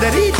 deriva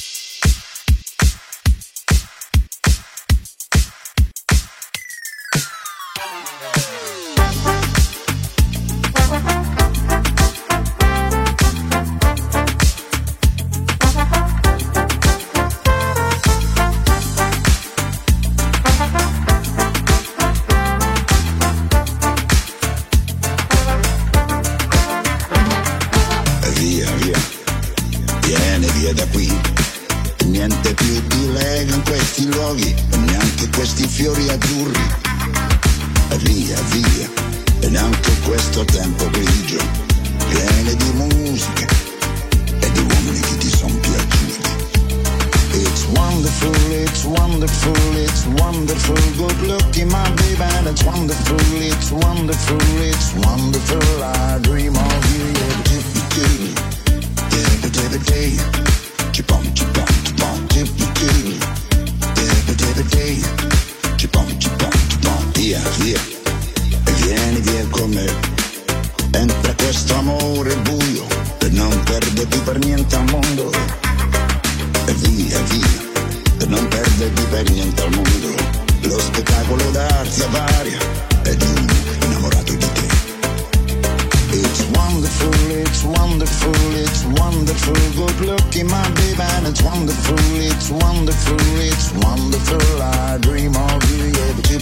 wonderful, it's wonderful, it's wonderful. I dream of you every day,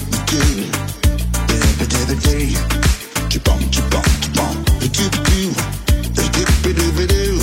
every day, every day. Keep on, keep on, keep on, chip do, chip do, chip do.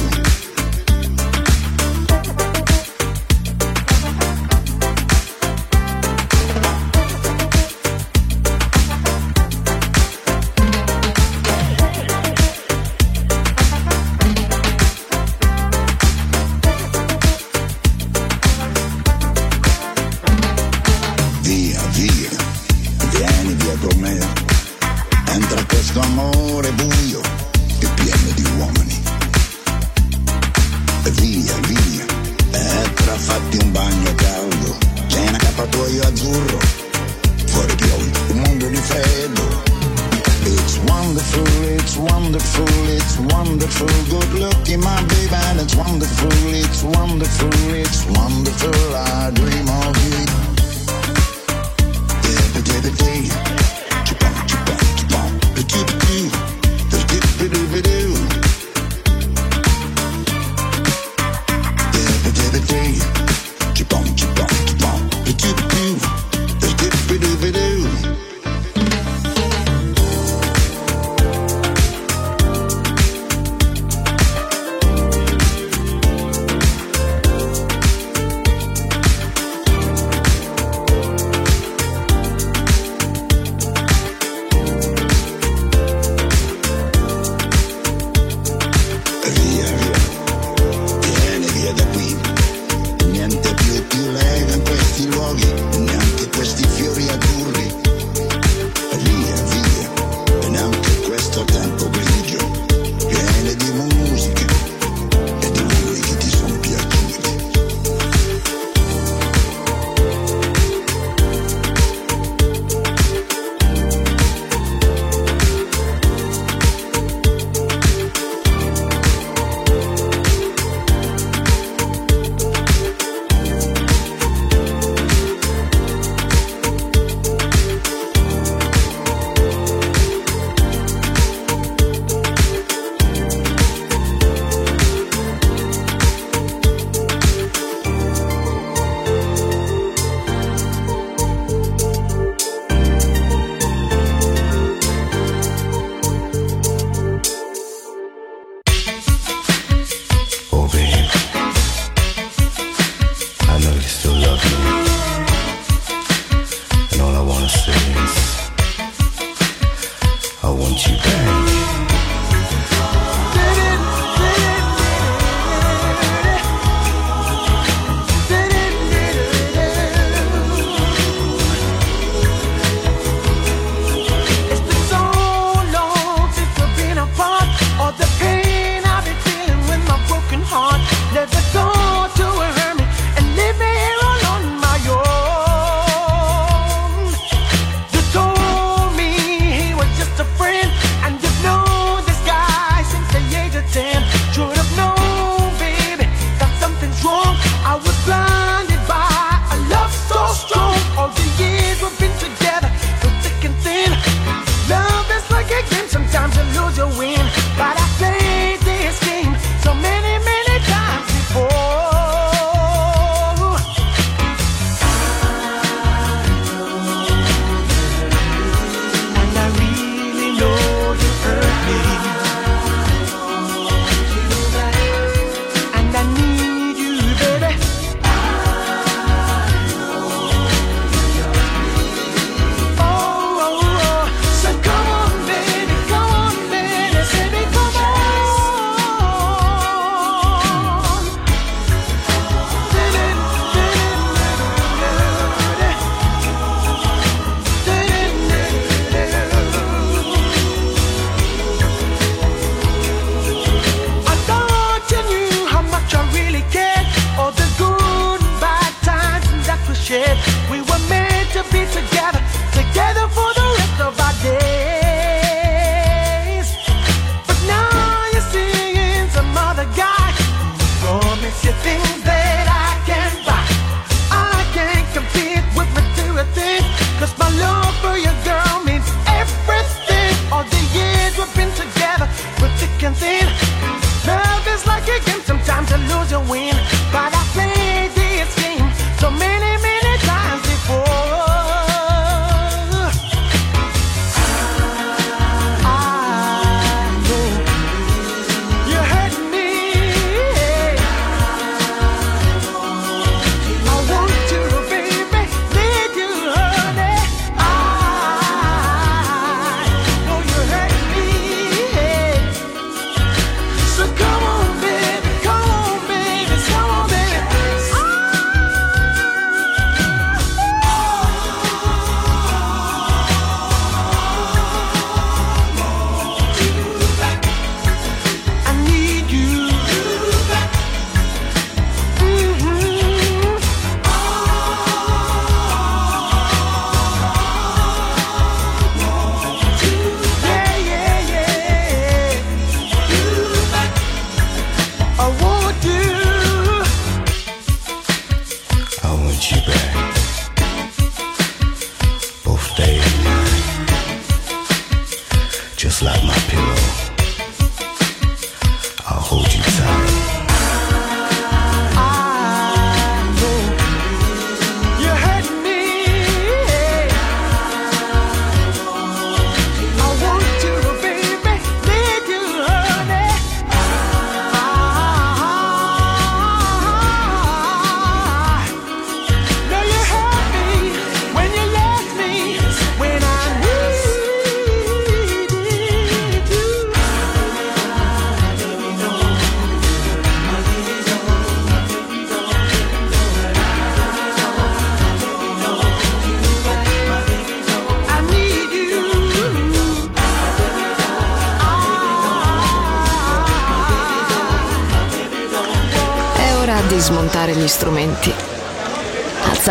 lose, you win.